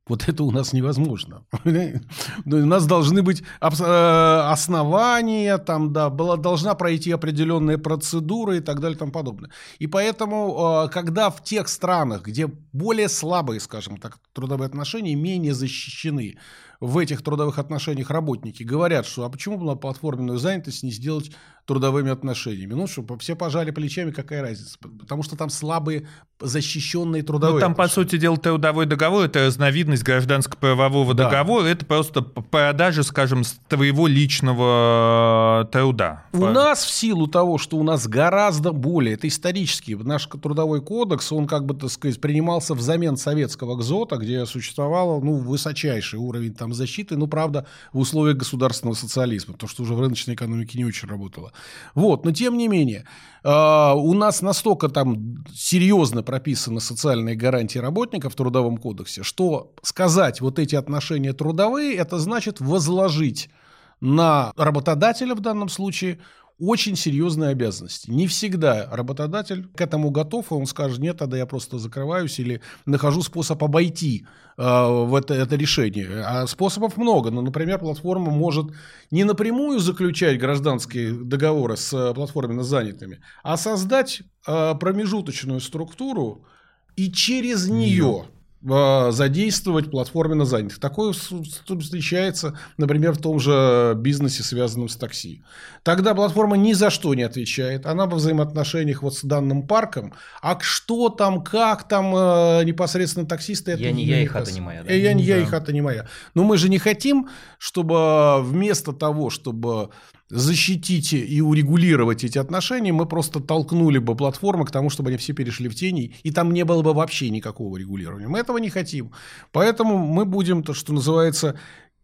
Вот это у нас невозможно. У нас должны быть э, основания, там, да, была, должна пройти определенная процедура и так далее и тому подобное. И поэтому, э, когда в тех странах, где более слабые, скажем так, трудовые отношения, менее защищены в этих трудовых отношениях работники, говорят, что а почему бы на платформенную занятость не сделать трудовыми отношениями. Ну, что, все пожали плечами, какая разница? Потому что там слабые защищенные трудовые Ну, там, отношения. по сути дела, трудовой договор – это разновидность гражданско-правового Да. договора. Это просто продажа, скажем, твоего личного э, труда. У нас в силу того, что у нас гораздо более, это исторически, наш трудовой кодекс, он как бы, так сказать, принимался взамен советского ГЗОТа, где существовал, ну, высочайший уровень там защиты, ну, правда, в условиях государственного социализма, потому что уже в рыночной экономике не очень работало. Вот, но тем не менее, э, у нас настолько там серьезно прописаны социальные гарантии работников в Трудовом кодексе, что сказать вот эти отношения трудовые, это значит возложить на работодателя в данном случае очень серьезные обязанности. Не всегда работодатель к этому готов, и он скажет, нет, тогда я просто закрываюсь или нахожу способ обойти э, в это, это решение. А способов много. Ну, например, платформа может не напрямую заключать гражданские договоры с э, платформенно занятыми, а создать э, промежуточную структуру и через нее э, задействовать платформенно занятых. Такое встречается, например, в том же бизнесе, связанном с такси. Тогда платформа ни за что не отвечает. Она во взаимоотношениях вот с данным парком. А что там, как там э, непосредственно таксисты... это Я не ее я, и хата не моя, да? Э, Я не я, и Да. хата не моя. Но мы же не хотим, чтобы вместо того, чтобы защитить и урегулировать эти отношения, мы просто толкнули бы платформы к тому, чтобы они все перешли в тени, и там не было бы вообще никакого регулирования. Мы этого не хотим. Поэтому мы будем, то, что называется,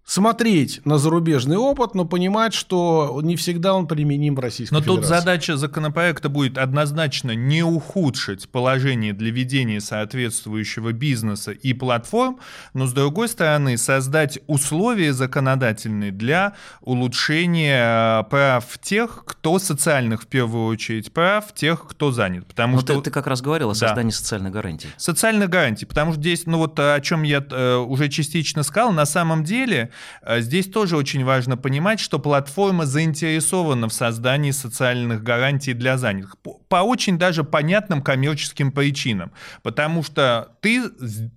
смотреть на зарубежный опыт, но понимать, что не всегда он применим в Российской Но тут Федерации. задача законопроекта будет однозначно не ухудшить положение для ведения соответствующего бизнеса и платформ, но с другой стороны создать условия законодательные для улучшения э, прав тех, кто социальных в первую очередь прав, тех, кто занят. Потому Ну, что ты, ты как раз говорил о Да. создании социальной гарантии. Социальных гарантий, потому что здесь, ну вот о чем я э, уже частично сказал, на самом деле здесь тоже очень важно понимать, что платформа заинтересована в создании социальных гарантий для занятых. По, очень даже понятным коммерческим причинам, потому что ты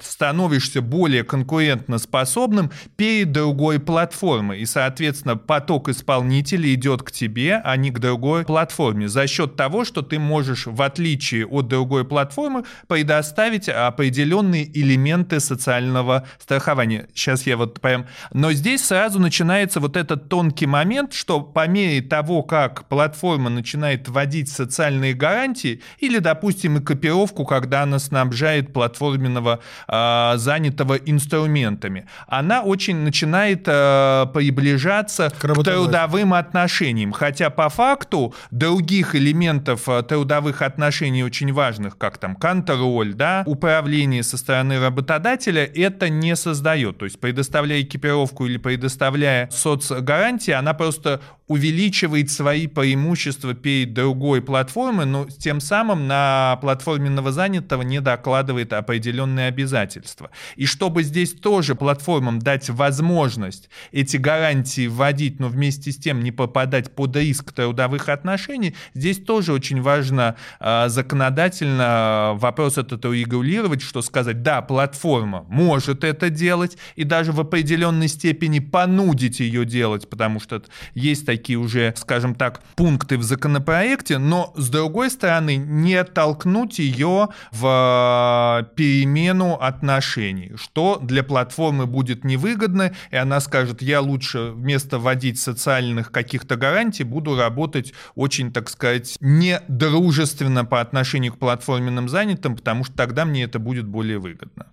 становишься более конкурентоспособным перед другой платформой, и, соответственно, поток исполнителей идет к тебе, а не к другой платформе, за счет того, что ты можешь, в отличие от другой платформы, предоставить определенные элементы социального страхования. Сейчас я вот прям... Но здесь сразу начинается вот этот тонкий момент, что по мере того, как платформа начинает вводить социальные гарантии, или, допустим, и копировку, когда она снабжает платформенного а, занятого инструментами, она очень начинает а, приближаться к, работодателю. трудовым отношениям. Хотя по факту других элементов а, трудовых отношений очень важных, как там контроль, да, управление со стороны работодателя, это не создает. То есть предоставляя экипировку или предоставляя соцгарантии, она просто увеличивает свои преимущества перед другой платформой, но тем самым на платформенного занятого не докладывает определенные обязательства. И чтобы здесь тоже платформам дать возможность эти гарантии вводить, но вместе с тем не попадать под риск трудовых отношений, здесь тоже очень важно э, законодательно вопрос этот урегулировать, что сказать, да, платформа может это делать, и даже в определенной степени понудить ее делать, потому что есть такие уже, скажем так, пункты в законопроекте, но с другой стороны не толкнуть ее в э, перемену отношений, что для платформы будет невыгодно, и она скажет, я лучше вместо вводить социальных каких-то гарантий буду работать очень, так сказать, недружественно по отношению к платформенным занятым, потому что тогда мне это будет более выгодно.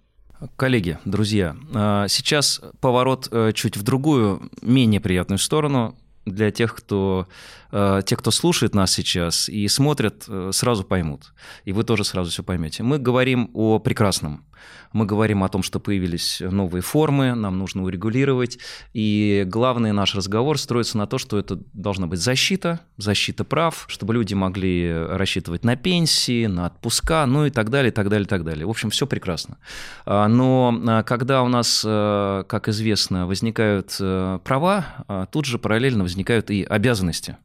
Коллеги, друзья, а, сейчас поворот э, чуть в другую, менее приятную сторону для тех, кто, э, тех, кто слушает нас сейчас и смотрят, э, сразу поймут. И вы тоже сразу все поймете. Мы говорим о прекрасном. Мы говорим о том, что появились новые формы, нам нужно урегулировать. И главный наш разговор строится на то, что это должна быть защита, защита прав, чтобы люди могли рассчитывать на пенсии, на отпуска, ну и так далее, и так далее, и так далее. В общем, все прекрасно. А, Но а, когда у нас, э, как известно, возникают права, а, тут же параллельно возникают и обязанности.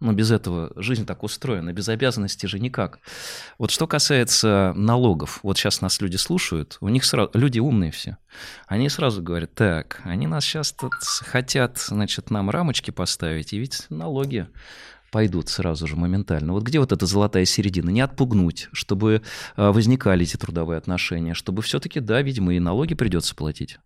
Но без этого жизнь так устроена, без обязанностей же никак. Вот что касается налогов, вот сейчас нас люди слушают, у них сразу, люди умные все, они сразу говорят, так, они нас сейчас хотят, значит, нам рамочки поставить, и ведь налоги пойдут сразу же моментально. Вот где вот эта золотая середина? Не отпугнуть, чтобы а, возникали эти трудовые отношения, чтобы все-таки, да, видимо, и налоги придется платить.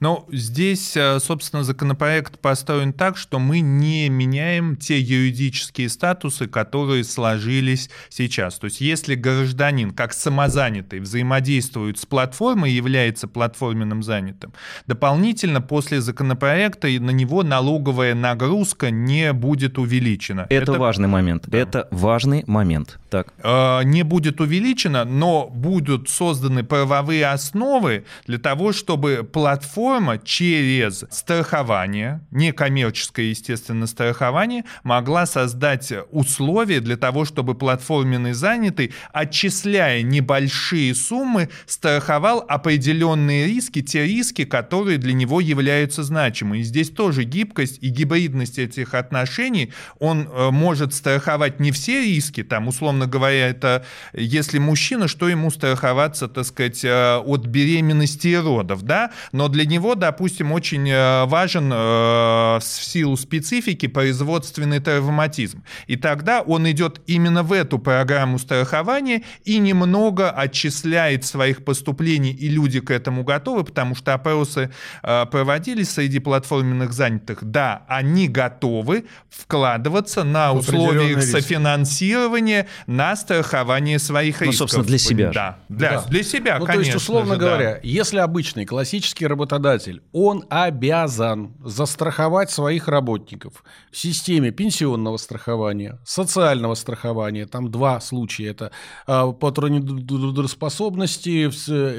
Но здесь, э, собственно, законопроект построен так, что мы не меняем те юридические статусы, которые сложились сейчас. То есть если гражданин как самозанятый взаимодействует с платформой, является платформенным занятым, дополнительно после законопроекта на него налоговая нагрузка не будет увеличена. Это, Это... важный момент. Да. Это важный момент. Так. Э, не будет увеличена, но будут созданы правовые основы для того, чтобы платформа платформа через страхование, некоммерческое, естественно, страхование, могла создать условия для того, чтобы платформенный занятый, отчисляя небольшие суммы, страховал определенные риски, те риски, которые для него являются значимы. И здесь тоже гибкость и гибридность этих отношений, он э, может страховать не все риски, там, условно говоря, это если мужчина, что ему страховаться, так сказать, э, от беременности и родов, да, но для него, допустим, очень э, важен э, в силу специфики производственный травматизм. И тогда он идет именно в эту программу страхования и немного отчисляет своих поступлений, и люди к этому готовы, потому что опросы э, проводились среди платформенных занятых. Да, они готовы вкладываться на условиях софинансирования, на страхование своих ну, рисков. Ну, собственно, для себя. Да, для, да. для себя, ну, конечно. То есть, условно же, говоря, да. если обычный классический работодатель он обязан застраховать своих работников в системе пенсионного страхования, социального страхования. Там два случая. Это а, по трудоспособности,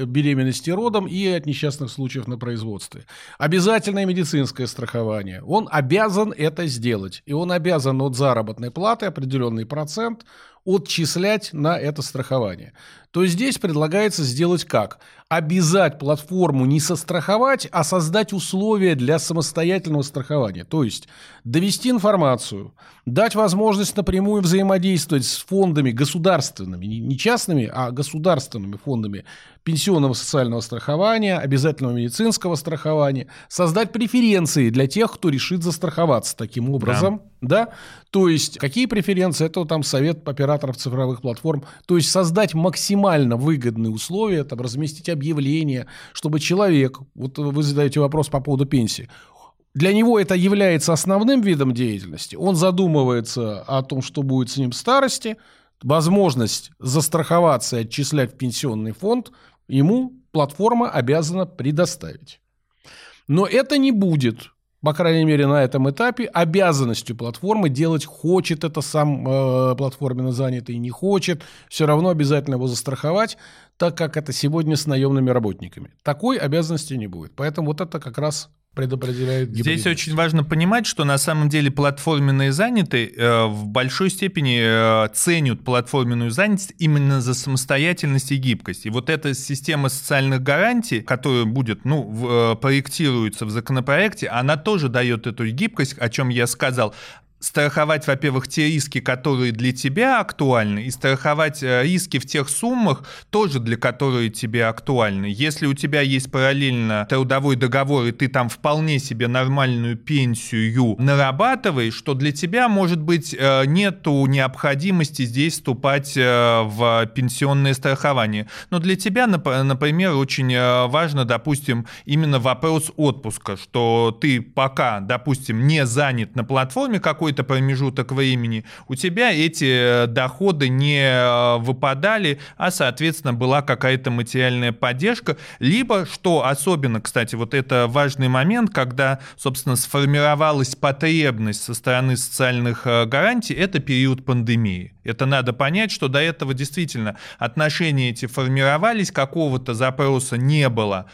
беременности родом и от несчастных случаев на производстве. Обязательное медицинское страхование. Он обязан это сделать. И он обязан от заработной платы определенный процент отчислять на это страхование. То здесь предлагается сделать как? Обязать платформу не состраховать, а создать условия для самостоятельного страхования. То есть довести информацию, дать возможность напрямую взаимодействовать с фондами государственными, не частными, а государственными фондами пенсионного социального страхования, обязательного медицинского страхования, создать преференции для тех, кто решит застраховаться таким образом. Да. да? То есть, какие преференции? Это там совет операторов цифровых платформ. То есть, создать максимально выгодные условия, там, разместить объявление, чтобы человек, вот вы задаете вопрос по поводу пенсии, для него это является основным видом деятельности. Он задумывается о том, что будет с ним в старости, возможность застраховаться и отчислять в пенсионный фонд ему платформа обязана предоставить. Но это не будет, по крайней мере, на этом этапе, обязанностью платформы делать, хочет это сам э, платформенно занятый, не хочет, все равно обязательно его застраховать, так как это сегодня с наемными работниками. Такой обязанности не будет. Поэтому вот это как раз предопределяет Здесь очень важно понимать, что на самом деле платформенные занятые э, в большой степени э, ценят платформенную занятость именно за самостоятельность и гибкость. И вот эта система социальных гарантий, которая будет, ну, в, э, проектируется в законопроекте, она тоже дает эту гибкость, о чем я сказал страховать, во-первых, те риски, которые для тебя актуальны, и страховать э, риски в тех суммах, тоже для которые тебе актуальны. Если у тебя есть параллельно трудовой договор, и ты там вполне себе нормальную пенсию нарабатываешь, что для тебя, может быть, э, нету необходимости здесь вступать э, в пенсионное страхование. Но для тебя, например, очень важно, допустим, именно вопрос отпуска, что ты пока, допустим, не занят на платформе какой какой-то промежуток времени, у тебя эти э, доходы не э, выпадали, а, соответственно, была какая-то материальная поддержка, либо, что особенно, кстати, вот это важный момент, когда, собственно, сформировалась потребность со стороны социальных э, гарантий, это период пандемии. Это надо понять, что до этого действительно отношения эти формировались, какого-то запроса не было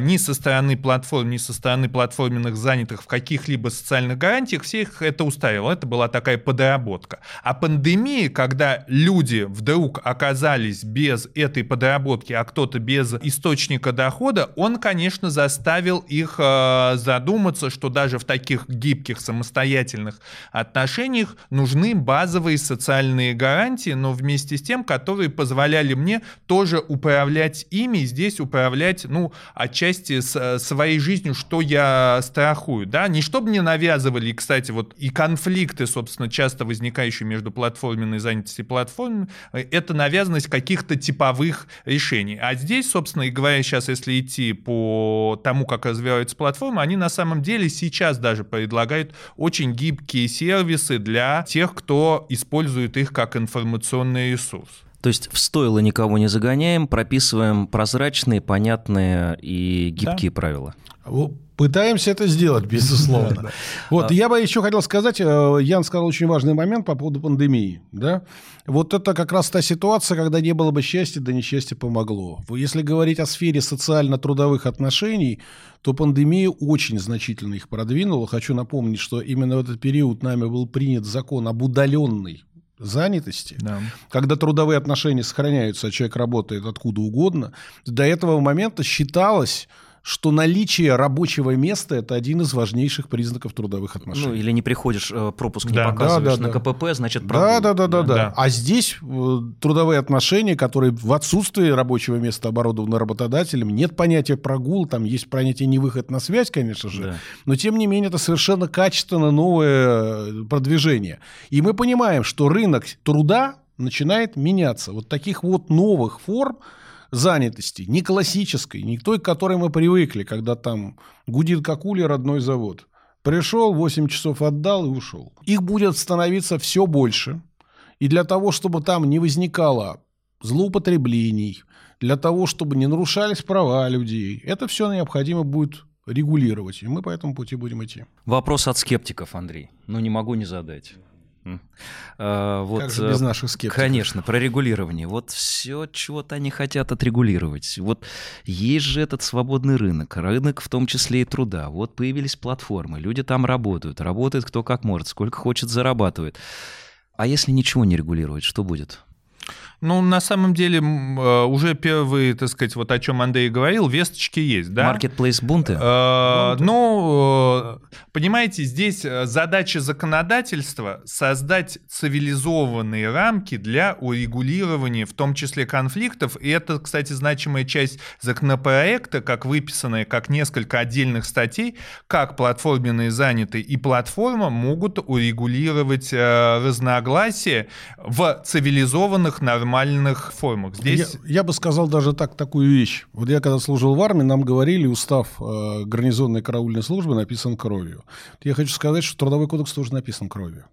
ни со стороны платформ, ни со стороны платформенных занятых в каких-либо социальных гарантиях, всех это устраивало. Это была такая подработка. А пандемия, когда люди вдруг оказались без этой подработки, а кто-то без источника дохода, он, конечно, заставил их а, задуматься, что даже в таких гибких самостоятельных отношениях нужны базовые социальные гарантии, но вместе с тем, которые позволяли мне тоже управлять ими, здесь управлять, ну, отчасти с, своей жизнью, что я страхую, да, не чтобы мне навязывали, кстати, вот и конфликт конфликты, собственно, часто возникающие между платформенной занятостью и платформой, это навязанность каких-то типовых решений. А здесь, собственно, и говоря сейчас, если идти по тому, как развиваются платформы, они на самом деле сейчас даже предлагают очень гибкие сервисы для тех, кто использует их как информационный ресурс. То есть в стойло никого не загоняем, прописываем прозрачные, понятные и гибкие да. правила. Пытаемся это сделать, безусловно. Вот, я бы еще хотел сказать, э, Ян сказал очень важный момент по поводу пандемии. Да? Вот это как раз та ситуация, когда не было бы счастья, да несчастье помогло. Если говорить о сфере социально-трудовых отношений, то пандемия очень значительно их продвинула. Хочу напомнить, что именно в этот период нами был принят закон об удаленной занятости, да. когда трудовые отношения сохраняются, а человек работает откуда угодно, до этого момента считалось, что наличие рабочего места – это один из важнейших признаков трудовых отношений. Ну, или не приходишь, э, пропуск не да, показываешь да, да, на да. КПП, значит, прогул. Да, да, да, да, да, да. А здесь э, трудовые отношения, которые в отсутствии рабочего места оборудованы работодателем, нет понятия прогул, там есть понятие невыход на связь, конечно же, да. но тем не менее это совершенно качественно новое э, продвижение. И мы понимаем, что рынок труда начинает меняться. Вот таких вот новых форм – занятости, не классической, не той, к которой мы привыкли, когда там гудит как улей родной завод. Пришел, 8 часов отдал и ушел. Их будет становиться все больше. И для того, чтобы там не возникало злоупотреблений, для того, чтобы не нарушались права людей, это все необходимо будет регулировать. И мы по этому пути будем идти. Вопрос от скептиков, Андрей. Ну, не могу не задать. А, вот, как же без э, наших скептиков? Конечно, про регулирование. Вот все, чего-то они хотят отрегулировать. Вот есть же этот свободный рынок, рынок в том числе и труда. Вот появились платформы, люди там работают, работает кто как может, сколько хочет зарабатывает. А если ничего не регулировать, что будет? Ну, на самом деле, э, уже первые, так сказать, вот о чем Андрей говорил, весточки есть, да? Маркетплейс бунты? Э, ну, э, понимаете, здесь задача законодательства создать цивилизованные рамки для урегулирования, в том числе конфликтов. И это, кстати, значимая часть законопроекта, как выписанная, как несколько отдельных статей, как платформенные занятые и платформа могут урегулировать разногласия в цивилизованных нормальных нормальных формах. Здесь... Я, я бы сказал даже так, такую вещь. Вот я когда служил в армии, нам говорили, устав э, гарнизонной караульной службы написан кровью. Я хочу сказать, что Трудовой кодекс тоже написан кровью.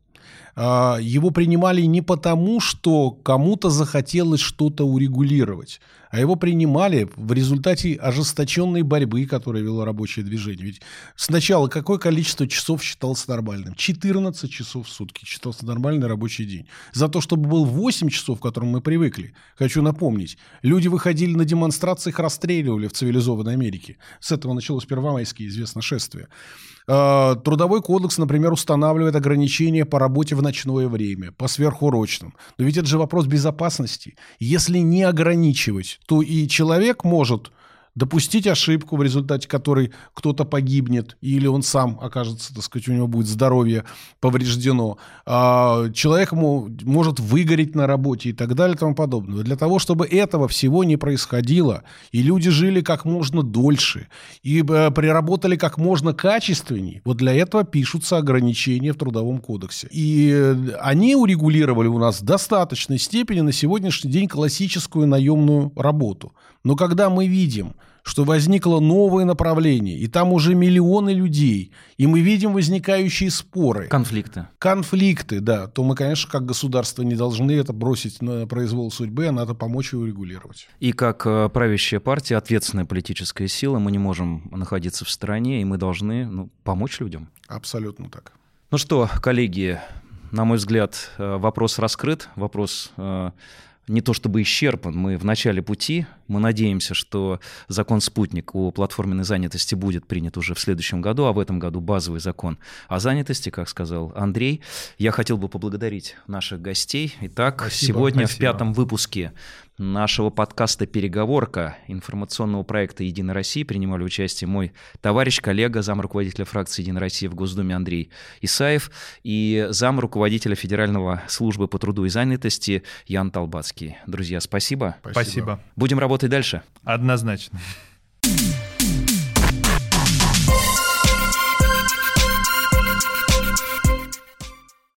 А, его принимали не потому, что кому-то захотелось что-то урегулировать, а его принимали в результате ожесточенной борьбы, которую вело рабочее движение. Ведь сначала какое количество часов считалось нормальным? 14 часов в сутки считался нормальный рабочий день. За то, чтобы был 8 часов, к которым мы привыкли, хочу напомнить, люди выходили на демонстрации, их расстреливали в цивилизованной Америке. С этого началось первомайское известно шествие. А, Трудовой кодекс, например, устанавливает ограничения по работе в ночное время, по сверхурочным. Но ведь это же вопрос безопасности. Если не ограничивать, то и человек может допустить ошибку, в результате которой кто-то погибнет, или он сам окажется, так сказать, у него будет здоровье повреждено. А человек может выгореть на работе и так далее и тому подобное. Для того, чтобы этого всего не происходило, и люди жили как можно дольше, и э, приработали как можно качественней, вот для этого пишутся ограничения в Трудовом кодексе. И э, они урегулировали у нас в достаточной степени на сегодняшний день классическую наемную работу. Но когда мы видим, что возникло новое направление, и там уже миллионы людей, и мы видим возникающие споры. Конфликты. Конфликты, да. То мы, конечно, как государство не должны это бросить на произвол судьбы, а надо помочь его регулировать. И как э, правящая партия, ответственная политическая сила, мы не можем находиться в стороне, и мы должны ну, помочь людям. Абсолютно так. Ну что, коллеги, на мой взгляд, э, вопрос раскрыт, вопрос э, не то чтобы исчерпан. Мы в начале пути. Мы надеемся, что закон «Спутник» о платформенной занятости будет принят уже в следующем году, а в этом году базовый закон о занятости, как сказал Андрей. Я хотел бы поблагодарить наших гостей. Итак, спасибо, сегодня спасибо. в пятом выпуске нашего подкаста «Переговорка» информационного проекта «Единая Россия» принимали участие мой товарищ, коллега, зам руководителя фракции «Единая Россия» в Госдуме Андрей Исаев и зам руководителя Федерального службы по труду и занятости Ян Толбацкий. Друзья, спасибо. Спасибо. Будем работать дальше. Однозначно.